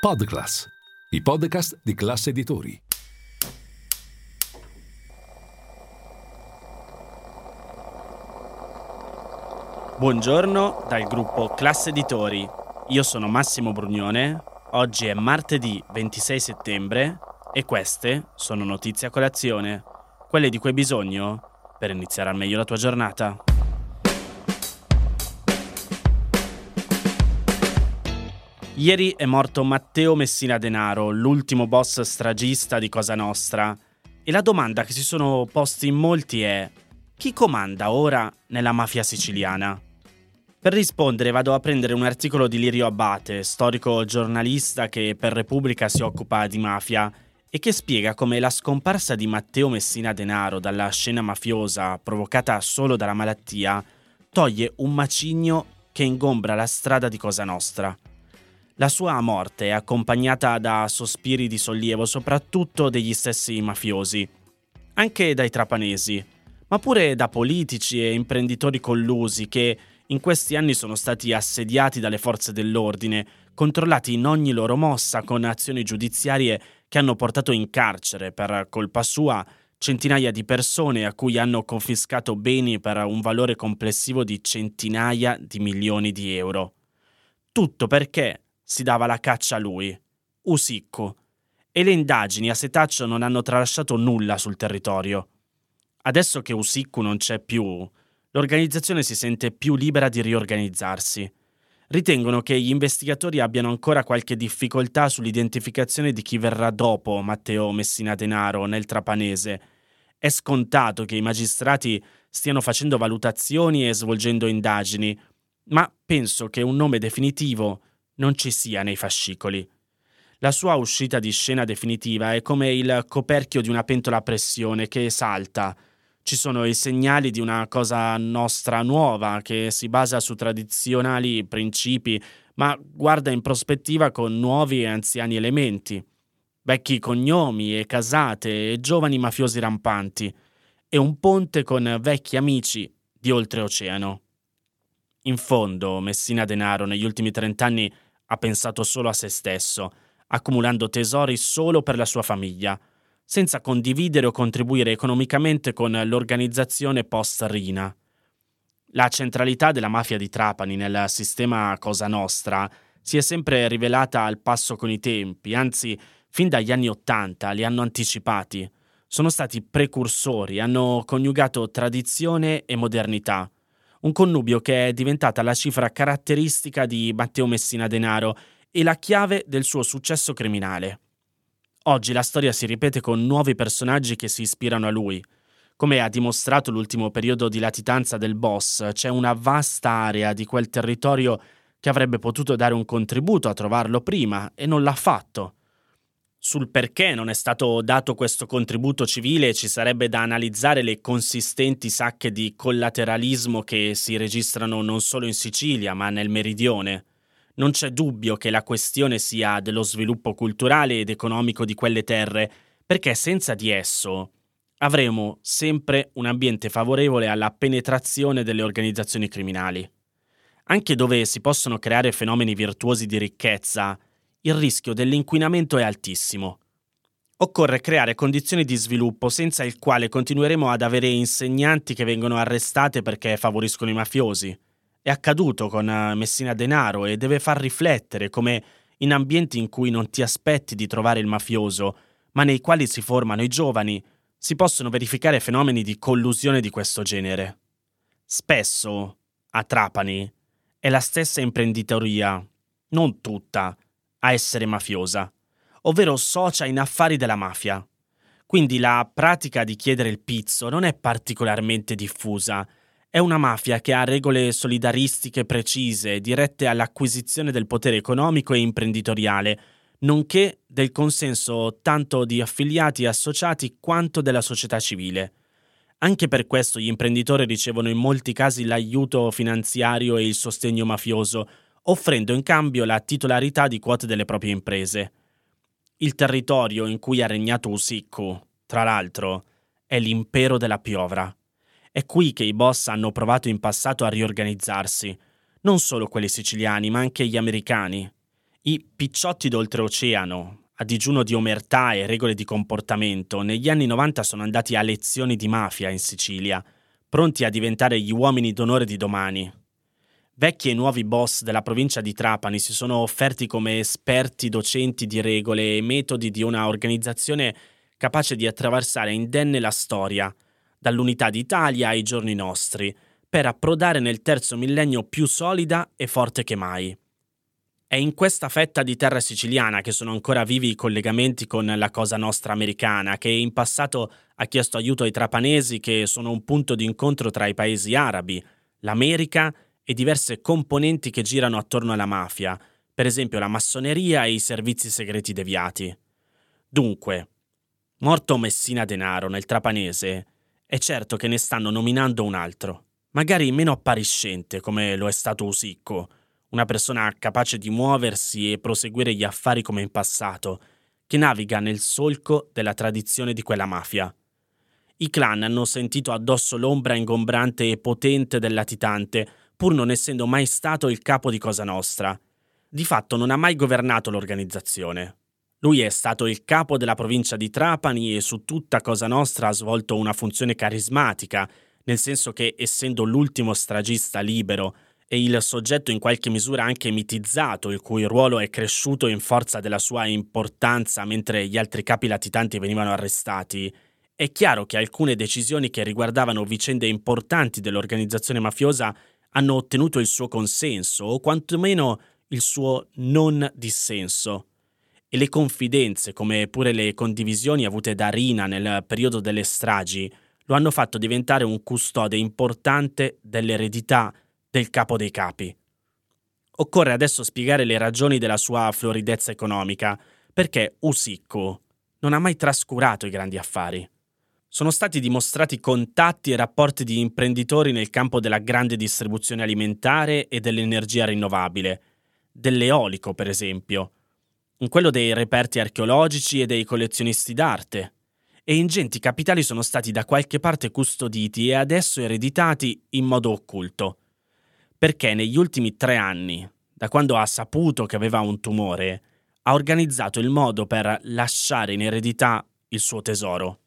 Podclass, i podcast di classe editori. Buongiorno dal gruppo Classe Editori. Io sono Massimo Brugnone. Oggi è martedì 26 settembre e queste sono notizie a colazione, quelle di cui hai bisogno per iniziare al meglio la tua giornata. Ieri è morto Matteo Messina Denaro, l'ultimo boss stragista di Cosa Nostra. E la domanda che si sono posti in molti è: chi comanda ora nella mafia siciliana? Per rispondere vado a prendere un articolo di Lirio Abate, storico giornalista che per Repubblica si occupa di mafia e che spiega come la scomparsa di Matteo Messina Denaro dalla scena mafiosa provocata solo dalla malattia toglie un macigno che ingombra la strada di Cosa Nostra. La sua morte è accompagnata da sospiri di sollievo soprattutto degli stessi mafiosi, anche dai trapanesi, ma pure da politici e imprenditori collusi che in questi anni sono stati assediati dalle forze dell'ordine, controllati in ogni loro mossa con azioni giudiziarie che hanno portato in carcere per colpa sua centinaia di persone a cui hanno confiscato beni per un valore complessivo di centinaia di milioni di euro. Tutto perché si dava la caccia a lui, Usicco, e le indagini a setaccio non hanno tralasciato nulla sul territorio. Adesso che Usicco non c'è più, l'organizzazione si sente più libera di riorganizzarsi. Ritengono che gli investigatori abbiano ancora qualche difficoltà sull'identificazione di chi verrà dopo Matteo Messina Denaro nel Trapanese. È scontato che i magistrati stiano facendo valutazioni e svolgendo indagini, ma penso che un nome definitivo non ci sia nei fascicoli. La sua uscita di scena definitiva è come il coperchio di una pentola a pressione che salta. Ci sono i segnali di una cosa nostra nuova che si basa su tradizionali principi, ma guarda in prospettiva con nuovi e anziani elementi. Vecchi cognomi e casate e giovani mafiosi rampanti. E un ponte con vecchi amici di oltreoceano. In fondo, Messina Denaro negli ultimi trent'anni ha pensato solo a se stesso, accumulando tesori solo per la sua famiglia, senza condividere o contribuire economicamente con l'organizzazione post-Rina. La centralità della mafia di Trapani nel sistema Cosa Nostra si è sempre rivelata al passo con i tempi, anzi, fin dagli anni Ottanta li hanno anticipati. Sono stati precursori, hanno coniugato tradizione e modernità un connubio che è diventata la cifra caratteristica di Matteo Messina Denaro e la chiave del suo successo criminale. Oggi la storia si ripete con nuovi personaggi che si ispirano a lui. Come ha dimostrato l'ultimo periodo di latitanza del boss, c'è una vasta area di quel territorio che avrebbe potuto dare un contributo a trovarlo prima e non l'ha fatto. Sul perché non è stato dato questo contributo civile ci sarebbe da analizzare le consistenti sacche di collateralismo che si registrano non solo in Sicilia, ma nel meridione. Non c'è dubbio che la questione sia dello sviluppo culturale ed economico di quelle terre, perché senza di esso avremo sempre un ambiente favorevole alla penetrazione delle organizzazioni criminali. Anche dove si possono creare fenomeni virtuosi di ricchezza, il rischio dell'inquinamento è altissimo. Occorre creare condizioni di sviluppo senza il quale continueremo ad avere insegnanti che vengono arrestate perché favoriscono i mafiosi. È accaduto con eh, Messina Denaro e deve far riflettere come in ambienti in cui non ti aspetti di trovare il mafioso, ma nei quali si formano i giovani, si possono verificare fenomeni di collusione di questo genere. Spesso, a Trapani, è la stessa imprenditoria, non tutta, a essere mafiosa, ovvero socia in affari della mafia. Quindi la pratica di chiedere il pizzo non è particolarmente diffusa, È una mafia che ha regole solidaristiche precise, dirette all'acquisizione del potere economico e imprenditoriale, nonché del consenso tanto di affiliati e associati quanto della società civile. Anche per questo gli imprenditori ricevono in molti casi l'aiuto finanziario e il sostegno mafioso, offrendo in cambio la titolarità di quote delle proprie imprese. Il territorio in cui ha regnato Usiccu, tra l'altro, è l'impero della piovra. È qui che i boss hanno provato in passato a riorganizzarsi, non solo quelli siciliani, ma anche gli americani. I picciotti d'oltreoceano, a digiuno di omertà e regole di comportamento, negli anni 90 sono andati a lezioni di mafia in Sicilia, pronti a diventare gli uomini d'onore di domani. Vecchi e nuovi boss della provincia di Trapani si sono offerti come esperti docenti di regole e metodi di una organizzazione capace di attraversare indenne la storia, dall'unità d'Italia ai giorni nostri, per approdare nel terzo millennio più solida e forte che mai. È in questa fetta di terra siciliana che sono ancora vivi i collegamenti con la Cosa Nostra americana, che in passato ha chiesto aiuto ai trapanesi che sono un punto di incontro tra i paesi arabi, l'America e diverse componenti che girano attorno alla mafia, per esempio la massoneria e i servizi segreti deviati. Dunque, morto Messina Denaro nel trapanese, è certo che ne stanno nominando un altro, magari meno appariscente come lo è stato Usicco, una persona capace di muoversi e proseguire gli affari come in passato, che naviga nel solco della tradizione di quella mafia. I clan hanno sentito addosso l'ombra ingombrante e potente del latitante, pur non essendo mai stato il capo di Cosa Nostra. Di fatto non ha mai governato l'organizzazione. Lui è stato il capo della provincia di Trapani e su tutta Cosa Nostra ha svolto una funzione carismatica, nel senso che, essendo l'ultimo stragista libero, e il soggetto in qualche misura anche mitizzato, il cui ruolo è cresciuto in forza della sua importanza mentre gli altri capi latitanti venivano arrestati, è chiaro che alcune decisioni che riguardavano vicende importanti dell'organizzazione mafiosa hanno ottenuto il suo consenso o quantomeno il suo non dissenso. E le confidenze, come pure le condivisioni avute da Rina nel periodo delle stragi, lo hanno fatto diventare un custode importante dell'eredità del capo dei capi. Occorre adesso spiegare le ragioni della sua floridezza economica, perché Usiccu non ha mai trascurato i grandi affari. Sono stati dimostrati contatti e rapporti di imprenditori nel campo della grande distribuzione alimentare e dell'energia rinnovabile, dell'eolico per esempio, in quello dei reperti archeologici e dei collezionisti d'arte, e ingenti capitali sono stati da qualche parte custoditi e adesso ereditati in modo occulto perché negli ultimi tre anni, da quando ha saputo che aveva un tumore, ha organizzato il modo per lasciare in eredità il suo tesoro.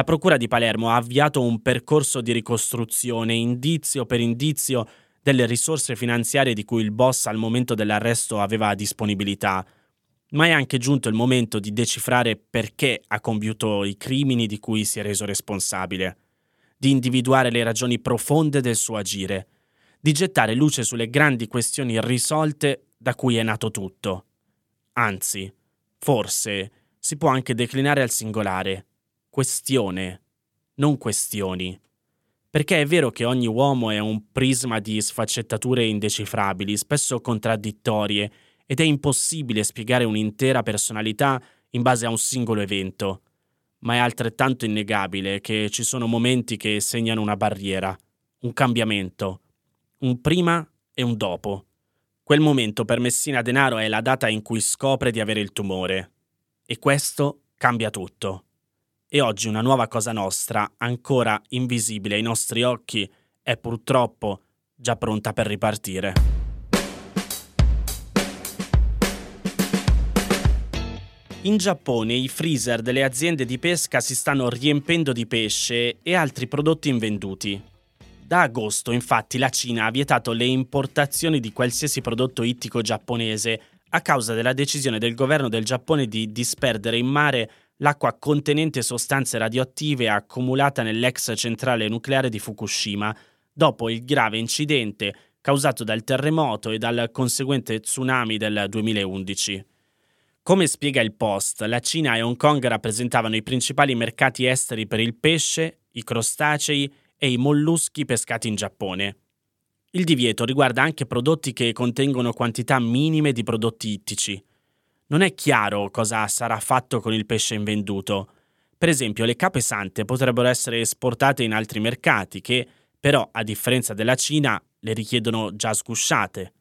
La Procura di Palermo ha avviato un percorso di ricostruzione indizio per indizio delle risorse finanziarie di cui il boss al momento dell'arresto aveva disponibilità, ma è anche giunto il momento di decifrare perché ha compiuto i crimini di cui si è reso responsabile, di individuare le ragioni profonde del suo agire di gettare luce sulle grandi questioni irrisolte da cui è nato tutto. Anzi, forse si può anche declinare al singolare. Questione, non questioni. Perché è vero che ogni uomo è un prisma di sfaccettature indecifrabili, spesso contraddittorie, ed è impossibile spiegare un'intera personalità in base a un singolo evento. Ma è altrettanto innegabile che ci sono momenti che segnano una barriera, un cambiamento, un prima e un dopo. Quel momento per Messina Denaro è la data in cui scopre di avere il tumore. E questo cambia tutto. E oggi una nuova cosa nostra, ancora invisibile ai nostri occhi, è purtroppo già pronta per ripartire. In Giappone i freezer delle aziende di pesca si stanno riempendo di pesce e altri prodotti invenduti. Da agosto, infatti, la Cina ha vietato le importazioni di qualsiasi prodotto ittico giapponese a causa della decisione del governo del Giappone di disperdere in mare l'acqua contenente sostanze radioattive accumulata nell'ex centrale nucleare di Fukushima, dopo il grave incidente causato dal terremoto e dal conseguente tsunami del 2011. Come spiega il Post, la Cina e Hong Kong rappresentavano i principali mercati esteri per il pesce, i crostacei e i molluschi pescati in Giappone. Il divieto riguarda anche prodotti che contengono quantità minime di prodotti ittici. Non è chiaro cosa sarà fatto con il pesce invenduto. Per esempio, le cape sante potrebbero essere esportate in altri mercati che, però, a differenza della Cina, le richiedono già sgusciate.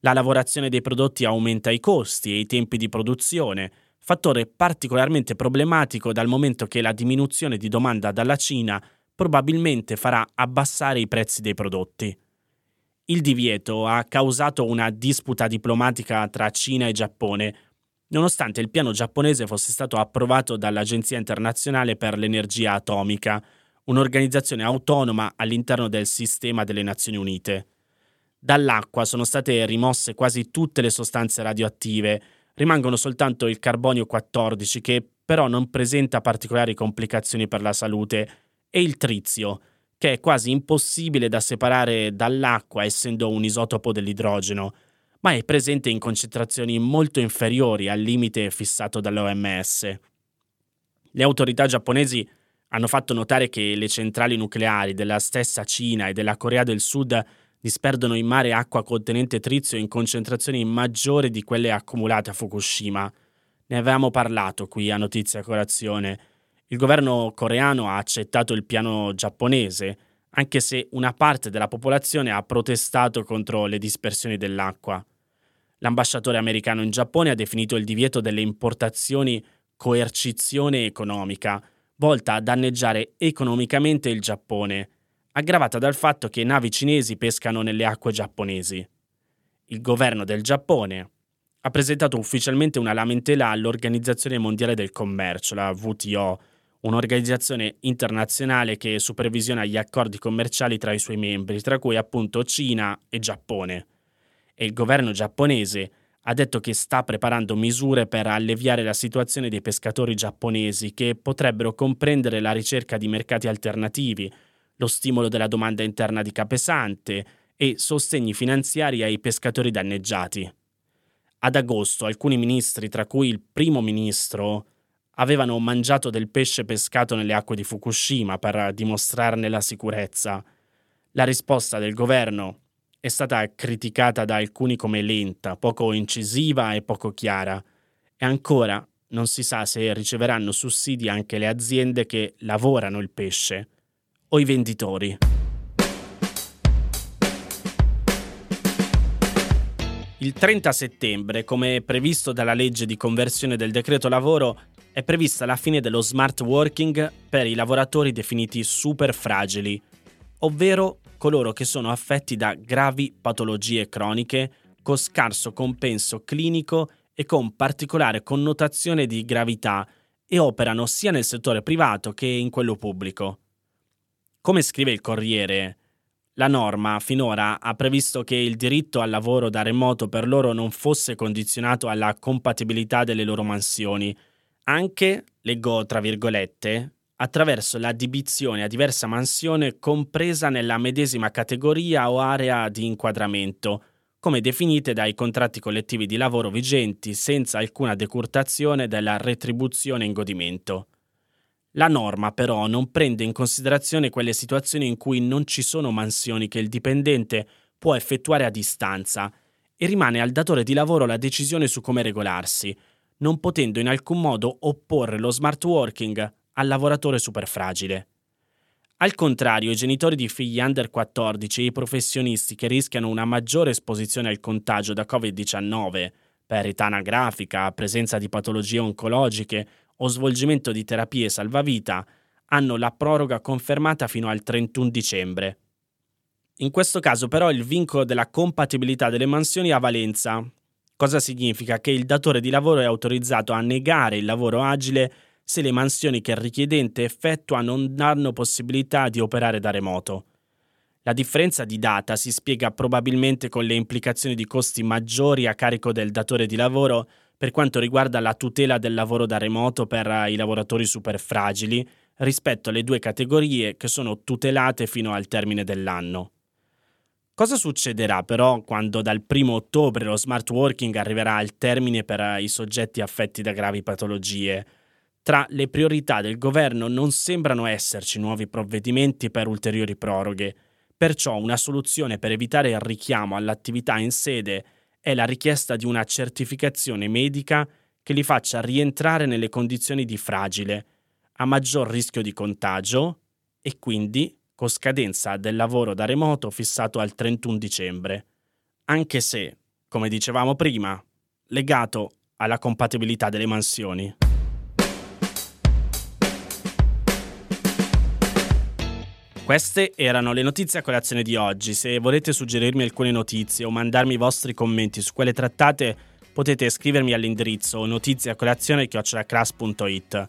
La lavorazione dei prodotti aumenta i costi e i tempi di produzione, fattore particolarmente problematico dal momento che la diminuzione di domanda dalla Cina probabilmente farà abbassare i prezzi dei prodotti. Il divieto ha causato una disputa diplomatica tra Cina e Giappone, nonostante il piano giapponese fosse stato approvato dall'Agenzia internazionale per l'energia atomica, un'organizzazione autonoma all'interno del sistema delle Nazioni Unite. Dall'acqua sono state rimosse quasi tutte le sostanze radioattive, rimangono soltanto il carbonio 14 che però non presenta particolari complicazioni per la salute e il trizio, che è quasi impossibile da separare dall'acqua essendo un isotopo dell'idrogeno, ma è presente in concentrazioni molto inferiori al limite fissato dall'OMS. Le autorità giapponesi hanno fatto notare che le centrali nucleari della stessa Cina e della Corea del Sud disperdono in mare acqua contenente trizio in concentrazioni maggiori di quelle accumulate a Fukushima. Ne avevamo parlato qui a Notizia Colazione il governo coreano ha accettato il piano giapponese, anche se una parte della popolazione ha protestato contro le dispersioni dell'acqua. L'ambasciatore americano in Giappone ha definito il divieto delle importazioni coercizione economica, volta a danneggiare economicamente il Giappone, aggravata dal fatto che navi cinesi pescano nelle acque giapponesi. Il governo del Giappone ha presentato ufficialmente una lamentela all'Organizzazione Mondiale del Commercio, la WTO, un'organizzazione internazionale che supervisiona gli accordi commerciali tra i suoi membri, tra cui appunto Cina e Giappone. E il governo giapponese ha detto che sta preparando misure per alleviare la situazione dei pescatori giapponesi che potrebbero comprendere la ricerca di mercati alternativi, lo stimolo della domanda interna di capesante e sostegni finanziari ai pescatori danneggiati. Ad agosto alcuni ministri, tra cui il primo ministro, avevano mangiato del pesce pescato nelle acque di Fukushima per dimostrarne la sicurezza. La risposta del governo è stata criticata da alcuni come lenta, poco incisiva e poco chiara, e ancora non si sa se riceveranno sussidi anche le aziende che lavorano il pesce o i venditori. Il 30 settembre, come previsto dalla legge di conversione del decreto lavoro, è prevista la fine dello smart working per i lavoratori definiti super fragili, ovvero coloro che sono affetti da gravi patologie croniche con scarso compenso clinico e con particolare connotazione di gravità e operano sia nel settore privato che in quello pubblico. Come scrive il Corriere, la norma finora ha previsto che il diritto al lavoro da remoto per loro non fosse condizionato alla compatibilità delle loro mansioni, anche, leggo tra virgolette, attraverso l'addibizione a diversa mansione compresa nella medesima categoria o area di inquadramento, come definite dai contratti collettivi di lavoro vigenti senza alcuna decurtazione della retribuzione in godimento. La norma però non prende in considerazione quelle situazioni in cui non ci sono mansioni che il dipendente può effettuare a distanza e rimane al datore di lavoro la decisione su come regolarsi, non potendo in alcun modo opporre lo smart working al lavoratore superfragile. Al contrario, i genitori di figli under 14 e i professionisti che rischiano una maggiore esposizione al contagio da Covid-19 per età anagrafica, presenza di patologie oncologiche o svolgimento di terapie salvavita hanno la proroga confermata fino al 31 dicembre. In questo caso però il vincolo della compatibilità delle mansioni ha valenza Cosa significa? Che il datore di lavoro è autorizzato a negare il lavoro agile se le mansioni che il richiedente effettua non danno possibilità di operare da remoto. La differenza di data si spiega probabilmente con le implicazioni di costi maggiori a carico del datore di lavoro per quanto riguarda la tutela del lavoro da remoto per i lavoratori superfragili rispetto alle due categorie che sono tutelate fino al termine dell'anno. Cosa succederà però quando dal 1 ottobre lo smart working arriverà al termine per i soggetti affetti da gravi patologie? Tra le priorità del governo non sembrano esserci nuovi provvedimenti per ulteriori proroghe, perciò una soluzione per evitare il richiamo all'attività in sede è la richiesta di una certificazione medica che li faccia rientrare nelle condizioni di fragile, a maggior rischio di contagio e quindi con scadenza del lavoro da remoto fissato al 31 dicembre, anche se, come dicevamo prima, legato alla compatibilità delle mansioni. Queste erano le notizie a colazione di oggi. Se volete suggerirmi alcune notizie o mandarmi i vostri commenti su quelle trattate, potete scrivermi all'indirizzo notiziacolazione.it.